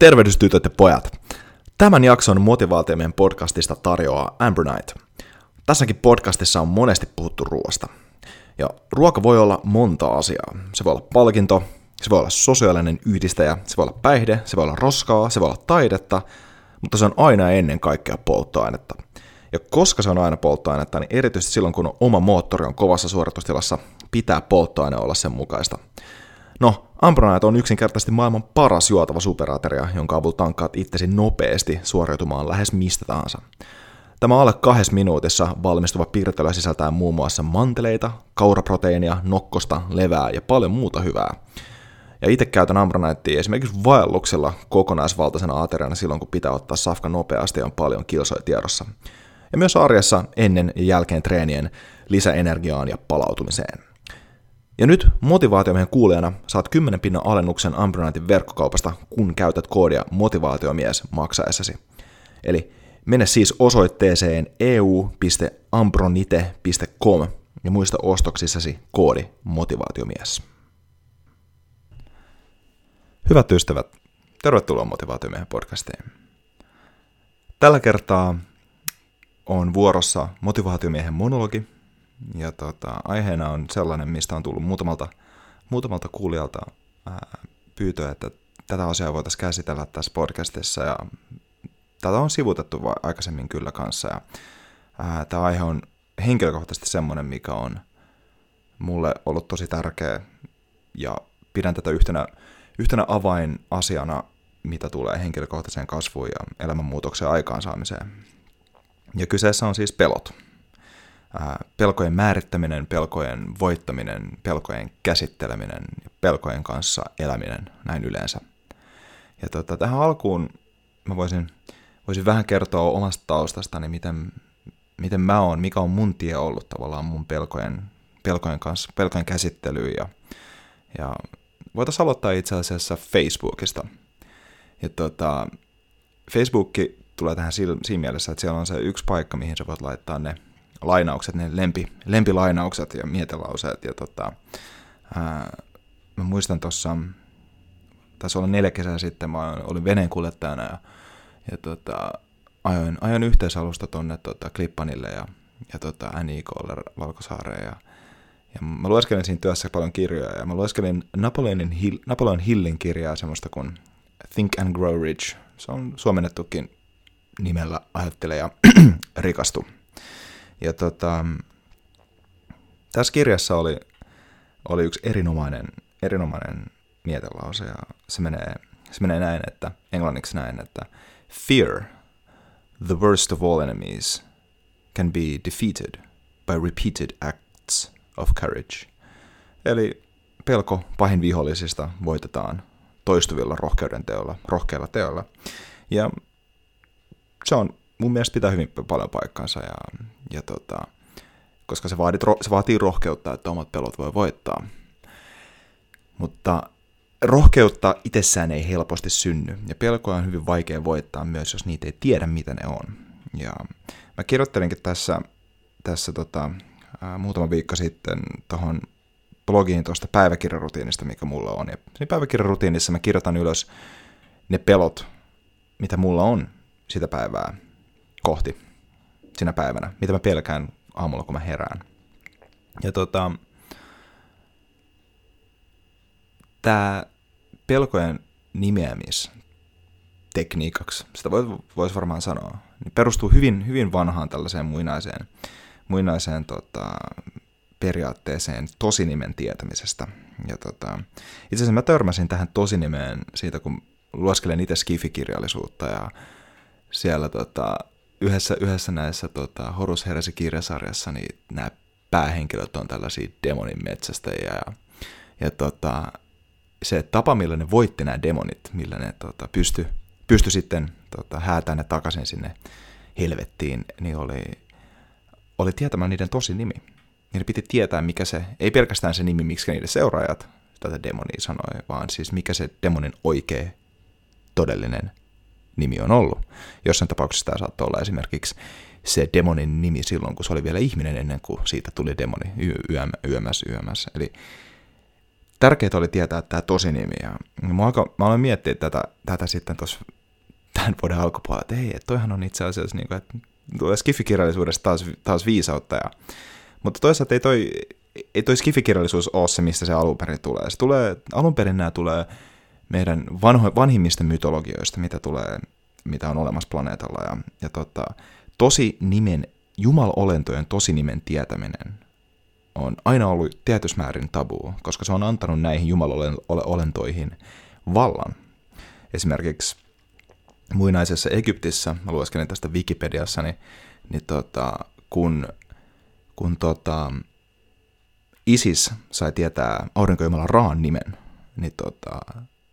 Tervehdys tytöt ja pojat. Tämän jakson motivaatiomien podcastista tarjoaa Amber Knight. Tässäkin podcastissa on monesti puhuttu ruoasta. Ja ruoka voi olla monta asiaa. Se voi olla palkinto, se voi olla sosiaalinen yhdistäjä, se voi olla päihde, se voi olla roskaa, se voi olla taidetta, mutta se on aina ennen kaikkea polttoainetta. Ja koska se on aina polttoainetta, niin erityisesti silloin kun oma moottori on kovassa suoritustilassa, pitää polttoaine olla sen mukaista. No, Ambronite on yksinkertaisesti maailman paras juotava superateria, jonka avulla tankkaat itsesi nopeasti suoriutumaan lähes mistä tahansa. Tämä alle kahdessa minuutissa valmistuva piirtelö sisältää muun muassa manteleita, kauraproteiinia, nokkosta, levää ja paljon muuta hyvää. Ja itse käytän Ambronitea esimerkiksi vaelluksella kokonaisvaltaisena ateriana silloin, kun pitää ottaa safka nopeasti ja on paljon kilsoja tiedossa. Ja myös arjessa ennen ja jälkeen treenien lisäenergiaan ja palautumiseen. Ja nyt motivaatiomiehen kuulijana saat 10 pinnan alennuksen Ambronitein verkkokaupasta, kun käytät koodia motivaatiomies maksaessasi. Eli mene siis osoitteeseen eu.ambronite.com ja muista ostoksissasi koodi motivaatiomies. Hyvät ystävät, tervetuloa Motivaatiomiehen podcastiin. Tällä kertaa on vuorossa Motivaatiomiehen monologi, ja tota, aiheena on sellainen, mistä on tullut muutamalta, muutamalta kuulijalta ää, pyytö, että tätä asiaa voitaisiin käsitellä tässä podcastissa. Ja tätä on sivutettu aikaisemmin kyllä kanssa. Ja, ää, tämä aihe on henkilökohtaisesti semmoinen, mikä on mulle ollut tosi tärkeä ja pidän tätä yhtenä, yhtenä avainasiana, mitä tulee henkilökohtaiseen kasvuun ja elämänmuutoksen aikaansaamiseen. Ja kyseessä on siis pelot pelkojen määrittäminen, pelkojen voittaminen, pelkojen käsitteleminen, pelkojen kanssa eläminen näin yleensä. Ja tota, tähän alkuun mä voisin, voisin vähän kertoa omasta taustastani, miten, miten mä oon, mikä on mun tie ollut tavallaan mun pelkojen, pelkojen kanssa, pelkojen käsittelyyn ja, ja voitaisiin aloittaa itse asiassa Facebookista. Ja tota, Facebook tulee tähän siinä mielessä, että siellä on se yksi paikka, mihin sä voit laittaa ne lainaukset, ne lempi, lempilainaukset ja mietelauseet. Ja tota, ää, mä muistan tuossa, taisi olla neljä kesää sitten, mä olin veneenkuljettajana ja, ja tota, ajoin, ajoin yhteisalusta tonne tota, Klippanille ja, ja tota, NIKlle Valkosaareen ja, ja mä lueskelin siinä työssä paljon kirjoja ja mä lueskelin Napoleonin Napoleon Hillin kirjaa semmoista kuin Think and Grow Rich. Se on suomennettukin nimellä Ajattele ja rikastu. Ja tota, tässä kirjassa oli, oli yksi erinomainen, erinomainen mietelause, ja se menee, se menee näin, että englanniksi näin, että Fear, the worst of all enemies, can be defeated by repeated acts of courage. Eli pelko pahin vihollisista voitetaan toistuvilla rohkeuden teolla, rohkeilla teolla. Ja se on mun mielestä pitää hyvin paljon paikkansa, ja, ja tota, koska se, vaadit, se vaatii rohkeutta, että omat pelot voi voittaa. Mutta rohkeutta itsessään ei helposti synny, ja pelkoa on hyvin vaikea voittaa myös, jos niitä ei tiedä, mitä ne on. Ja mä kirjoittelinkin tässä, tässä tota, ää, muutama viikko sitten tuohon blogiin tuosta päiväkirjarutiinista, mikä mulla on. Ja siinä päiväkirjarutiinissa mä kirjoitan ylös ne pelot, mitä mulla on sitä päivää kohti sinä päivänä, mitä mä pelkään aamulla, kun mä herään. Ja tota, tämä pelkojen nimeämistekniikaksi, sitä voisi varmaan sanoa, niin perustuu hyvin, hyvin vanhaan tällaiseen muinaiseen, muinaiseen tota, periaatteeseen tosinimen tietämisestä. Ja tota, itse asiassa mä törmäsin tähän tosinimeen siitä, kun lueskelen itse skifikirjallisuutta ja siellä tota, yhdessä, yhdessä näissä tota, Horus heräsi kirjasarjassa, niin nämä päähenkilöt on tällaisia demonin metsästäjiä ja, ja tota, se tapa, millä ne voitti nämä demonit, millä ne tota, pysty, pysty sitten tota, häätään ne takaisin sinne helvettiin, niin oli, oli tietämään niiden tosi nimi. Niiden piti tietää, mikä se, ei pelkästään se nimi, miksi niiden seuraajat tätä demonia sanoi, vaan siis mikä se demonin oikea todellinen nimi on ollut. Jossain tapauksessa tämä saattoi olla esimerkiksi se demonin nimi silloin, kun se oli vielä ihminen ennen kuin siitä tuli demoni, YMS, YMS. Eli tärkeää oli tietää tämä tosinimi. Ja mä, alko, mä aloin miettiä tätä, tätä sitten tuossa tämän vuoden alkupuolella, että ei, että toihan on itse asiassa, niin kuin, että tulee skifikirjallisuudesta taas, taas viisautta. Ja, mutta toisaalta ei toi, ei toi skifikirjallisuus ole se, mistä se alun perin tulee. Se tulee, alun perin nämä tulee meidän vanho, vanhimmista mytologioista, mitä tulee, mitä on olemassa planeetalla. Ja, ja tota, tosi nimen, jumalolentojen tosinimen tietäminen on aina ollut tietysmäärin tabu, koska se on antanut näihin jumalolentoihin vallan. Esimerkiksi muinaisessa Egyptissä, mä lueskelin tästä Wikipediassa, niin, niin tota, kun, kun tota, Isis sai tietää aurinkojumalan Raan nimen, niin tota,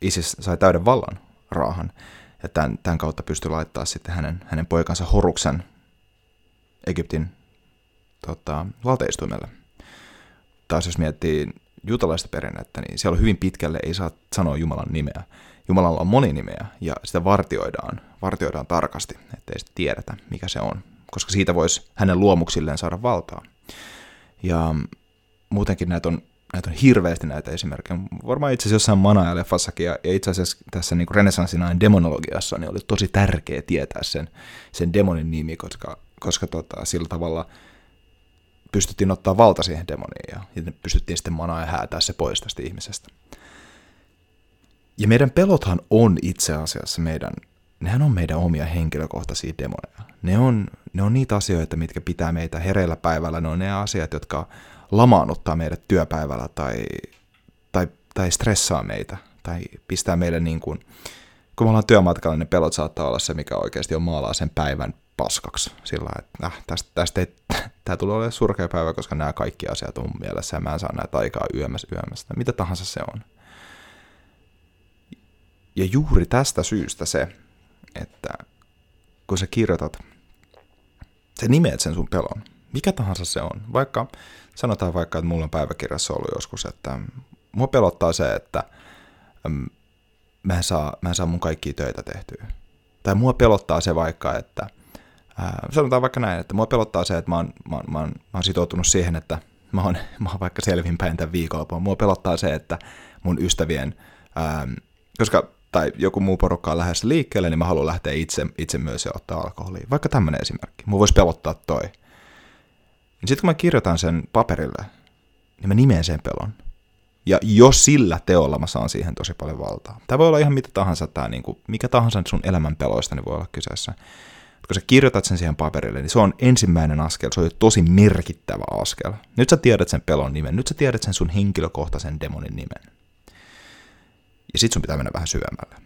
Isis sai täyden vallan Raahan. Ja tämän, tämän kautta pystyi laittaa sitten hänen, hänen poikansa Horuksen Egyptin tota, valteistuimelle. Taas jos miettii juutalaista perinnettä, niin siellä on hyvin pitkälle ei saa sanoa Jumalan nimeä. Jumalalla on moni nimeä ja sitä vartioidaan, vartioidaan tarkasti, ettei sitten tiedetä, mikä se on, koska siitä voisi hänen luomuksilleen saada valtaa. Ja muutenkin näitä on, näitä on hirveästi näitä esimerkkejä. Varmaan itse asiassa jossain Manaja-leffassakin ja, itse asiassa tässä niin renesanssinain demonologiassa niin oli tosi tärkeä tietää sen, sen demonin nimi, koska, koska tota, sillä tavalla pystyttiin ottaa valta siihen demoniin ja, ja pystyttiin sitten manaa ja häätää se pois tästä ihmisestä. Ja meidän pelothan on itse asiassa meidän, nehän on meidän omia henkilökohtaisia demoneja. Ne on, ne on niitä asioita, mitkä pitää meitä hereillä päivällä. Ne on ne asiat, jotka lamaannuttaa meidät työpäivällä tai, tai, tai stressaa meitä tai pistää meille niin kuin, kun me ollaan työmatkalla, niin pelot saattaa olla se, mikä oikeasti on maalaa sen päivän paskaksi. Sillä että äh, tästä, tästä ei, tämä tulee olemaan surkea päivä, koska nämä kaikki asiat on mun mielessä ja mä en saa näitä aikaa yömässä yömässä. Mitä tahansa se on. Ja juuri tästä syystä se, että kun sä kirjoitat, sä nimeät sen sun pelon, mikä tahansa se on. Vaikka, sanotaan vaikka, että mulla on päiväkirjassa ollut joskus, että mua pelottaa se, että mä en saa, mä en saa mun kaikkia töitä tehtyä. Tai mua pelottaa se vaikka, että ää, sanotaan vaikka näin, että mua pelottaa se, että mä oon, mä, mä, oon, mä oon sitoutunut siihen, että mä oon, mä oon vaikka selvinpäin tämän viikonlopun. Mua pelottaa se, että mun ystävien, ää, koska tai joku muu porukka on lähdössä liikkeelle, niin mä haluan lähteä itse, itse myös ja ottaa alkoholia. Vaikka tämmöinen esimerkki. Mua voisi pelottaa toi. Niin sitten kun mä kirjoitan sen paperille, niin mä nimeen sen pelon. Ja jos sillä teolla mä saan siihen tosi paljon valtaa. Tämä voi olla ihan mitä tahansa, tää, niin kuin, mikä tahansa sun elämän peloista niin voi olla kyseessä. Kun sä kirjoitat sen siihen paperille, niin se on ensimmäinen askel, se on tosi merkittävä askel. Nyt sä tiedät sen pelon nimen, nyt sä tiedät sen sun henkilökohtaisen demonin nimen. Ja sit sun pitää mennä vähän syvemmälle.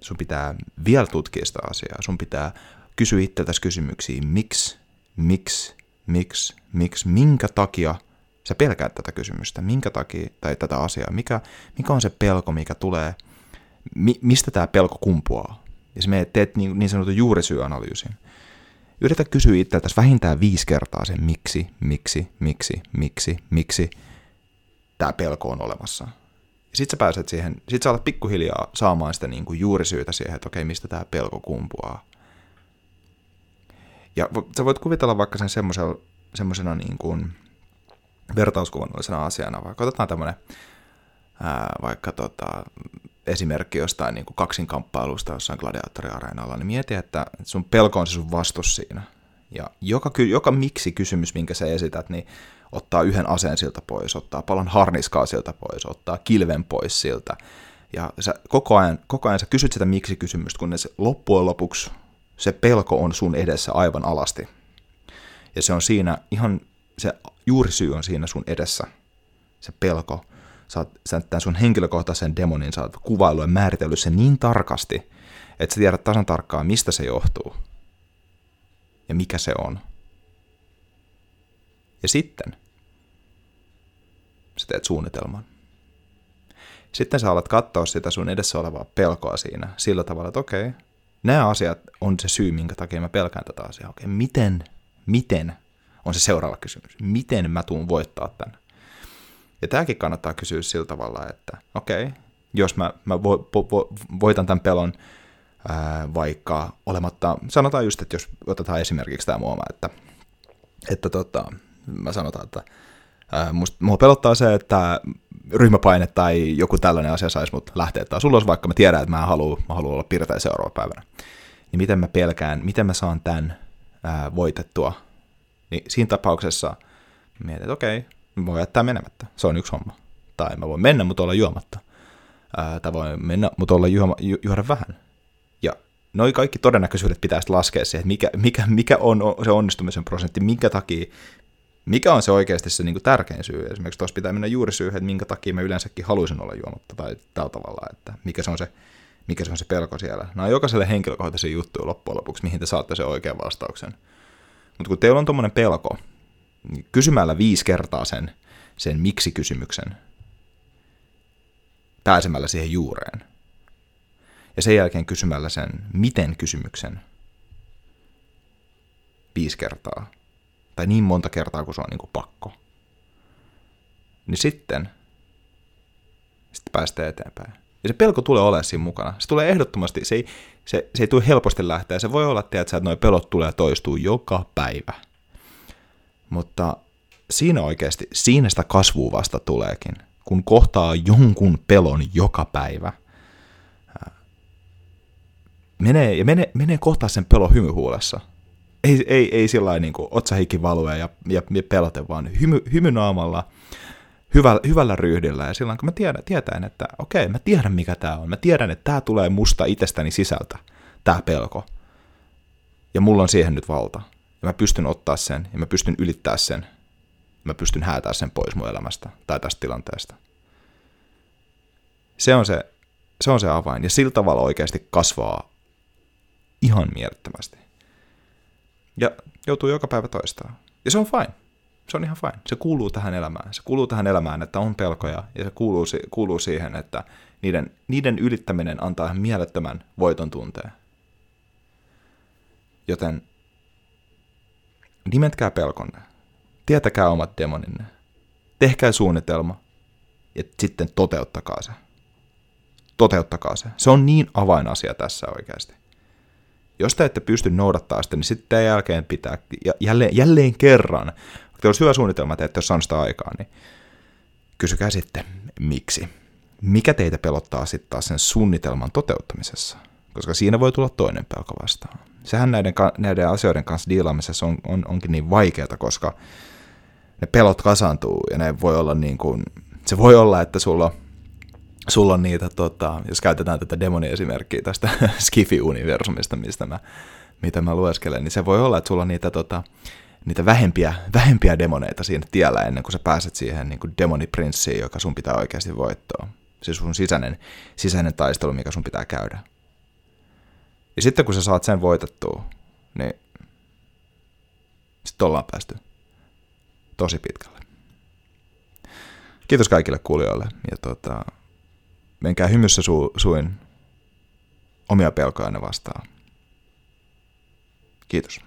Sun pitää vielä tutkia sitä asiaa. Sun pitää kysyä itseltäsi kysymyksiä, miksi, miksi, miksi, miksi, minkä takia sä pelkäät tätä kysymystä, minkä takia, tai tätä asiaa, mikä, mikä on se pelko, mikä tulee, mi, mistä tämä pelko kumpuaa. Ja sä teet niin, niin sanotun juurisyyanalyysin. Yritä kysyä itseltäsi vähintään viisi kertaa sen miksi, miksi, miksi, miksi, miksi tämä pelko on olemassa. Ja sit sä pääset siihen, sit sä alat pikkuhiljaa saamaan sitä niin kuin juurisyytä siihen, että okei, mistä tämä pelko kumpuaa. Ja sä voit kuvitella vaikka sen semmoisena niin kuin vertauskuvannollisena asiana, vaikka otetaan tämmöinen vaikka tota, esimerkki jostain niin kuin kaksinkamppailusta jossain gladiaattoriareenalla, niin mieti, että sun pelko on se sun vastus siinä. Ja joka, joka miksi-kysymys, minkä sä esität, niin ottaa yhden aseen siltä pois, ottaa palan harniskaa siltä pois, ottaa kilven pois siltä. Ja sä koko ajan, koko ajan sä kysyt sitä miksi-kysymystä, kunnes loppujen lopuksi se pelko on sun edessä aivan alasti. Ja se on siinä ihan, se juurisyy on siinä sun edessä, se pelko. Sä oot, sä tämän sun henkilökohtaisen demonin, sä oot kuvailu ja määritellyt sen niin tarkasti, että sä tiedät tasan tarkkaan, mistä se johtuu ja mikä se on. Ja sitten sä teet suunnitelman. Sitten sä alat katsoa sitä sun edessä olevaa pelkoa siinä sillä tavalla, että okei, nämä asiat on se syy, minkä takia mä pelkään tätä asiaa. Okei, miten, miten on se seuraava kysymys. Miten mä tuun voittaa tämän? Ja tämäkin kannattaa kysyä sillä tavalla, että okei, jos mä, mä vo, vo, vo, voitan tämän pelon ää, vaikka olematta, sanotaan just, että jos otetaan esimerkiksi tämä muoma, että, että tota, mä sanotaan, että Musta, mua pelottaa se, että ryhmäpaine tai joku tällainen asia saisi mut lähteä taas ulos, vaikka mä tiedän, että mä haluan, mä haluan olla pirteä seuraava päivänä. Niin miten mä pelkään, miten mä saan tämän ää, voitettua, niin siinä tapauksessa mietin, että okei, mä voin jättää menemättä, se on yksi homma. Tai mä voin mennä, mutta olla juomatta. Ää, tai voin mennä, mutta olla juoma, ju, juoda vähän. Ja noi kaikki todennäköisyydet pitäisi laskea siihen, että mikä, mikä, mikä on se onnistumisen prosentti, minkä takia, mikä on se oikeasti se niin kuin tärkein syy. Esimerkiksi tuossa pitää mennä juuri syy, että minkä takia mä yleensäkin haluaisin olla juomatta tai tällä tavalla, että mikä se on se, mikä se, on se pelko siellä. Nämä on jokaiselle henkilökohtaisen juttu loppujen lopuksi, mihin te saatte sen oikean vastauksen. Mutta kun teillä on tuommoinen pelko, niin kysymällä viisi kertaa sen, sen miksi-kysymyksen, pääsemällä siihen juureen, ja sen jälkeen kysymällä sen miten-kysymyksen viisi kertaa, tai niin monta kertaa kuin se on niin kuin pakko, niin sitten, sitten päästään eteenpäin. Ja se pelko tulee olemaan siinä mukana. Se tulee ehdottomasti, se ei, se, se ei tule helposti lähteä. Se voi olla, tiedätkö, että nuo pelot tulee toistuu joka päivä. Mutta siinä oikeasti, siinä sitä kasvua vasta tuleekin. Kun kohtaa jonkun pelon joka päivä, menee, ja menee, menee kohtaa sen pelon hymyhuulessa. Ei, ei, ei sillä niin kuin otsahikki value ja, ja, ja pelote, vaan hymy, hymynaamalla, hyvällä, hyvällä ryhdillä. Ja silloin kun mä tiedän, tietäen, että okei, mä tiedän mikä tämä on. Mä tiedän, että tämä tulee musta itsestäni sisältä, tämä pelko. Ja mulla on siihen nyt valta. Ja mä pystyn ottaa sen, ja mä pystyn ylittää sen. Mä pystyn häätää sen pois mun elämästä tai tästä tilanteesta. Se on se, se on se avain. Ja sillä tavalla oikeasti kasvaa ihan mielettömästi. Ja joutuu joka päivä toistaa. Ja se on fine. Se on ihan fine. Se kuuluu tähän elämään. Se kuuluu tähän elämään, että on pelkoja, ja se kuuluu, kuuluu siihen, että niiden, niiden ylittäminen antaa ihan mielettömän voiton tunteen. Joten nimetkää pelkonne. Tietäkää omat demoninne. Tehkää suunnitelma ja sitten toteuttakaa se. Toteuttakaa se. Se on niin avainasia tässä oikeasti. Jos te ette pysty noudattaa sitä, niin sitten jälkeen pitää, jälleen, jälleen kerran, kun olisi hyvä suunnitelma, että ette ole sitä aikaa, niin kysykää sitten, miksi. Mikä teitä pelottaa sitten taas sen suunnitelman toteuttamisessa? Koska siinä voi tulla toinen pelko vastaan. Sehän näiden, näiden asioiden kanssa diilaamisessa on, on, onkin niin vaikeaa, koska ne pelot kasaantuu ja ne voi olla niin kuin, se voi olla, että sulla sulla on niitä, tota, jos käytetään tätä demoni-esimerkkiä tästä Skifi-universumista, mistä mä, mitä mä lueskelen, niin se voi olla, että sulla on niitä, tota, niitä vähempiä, vähempiä demoneita siinä tiellä ennen kuin sä pääset siihen niin kuin demoniprinssiin, joka sun pitää oikeasti voittaa. Se sun sisäinen, sisäinen taistelu, mikä sun pitää käydä. Ja sitten kun sä saat sen voitettua, niin sitten ollaan päästy tosi pitkälle. Kiitos kaikille kuulijoille ja tota, menkää hymyssä su- suin omia pelkojanne vastaan. Kiitos.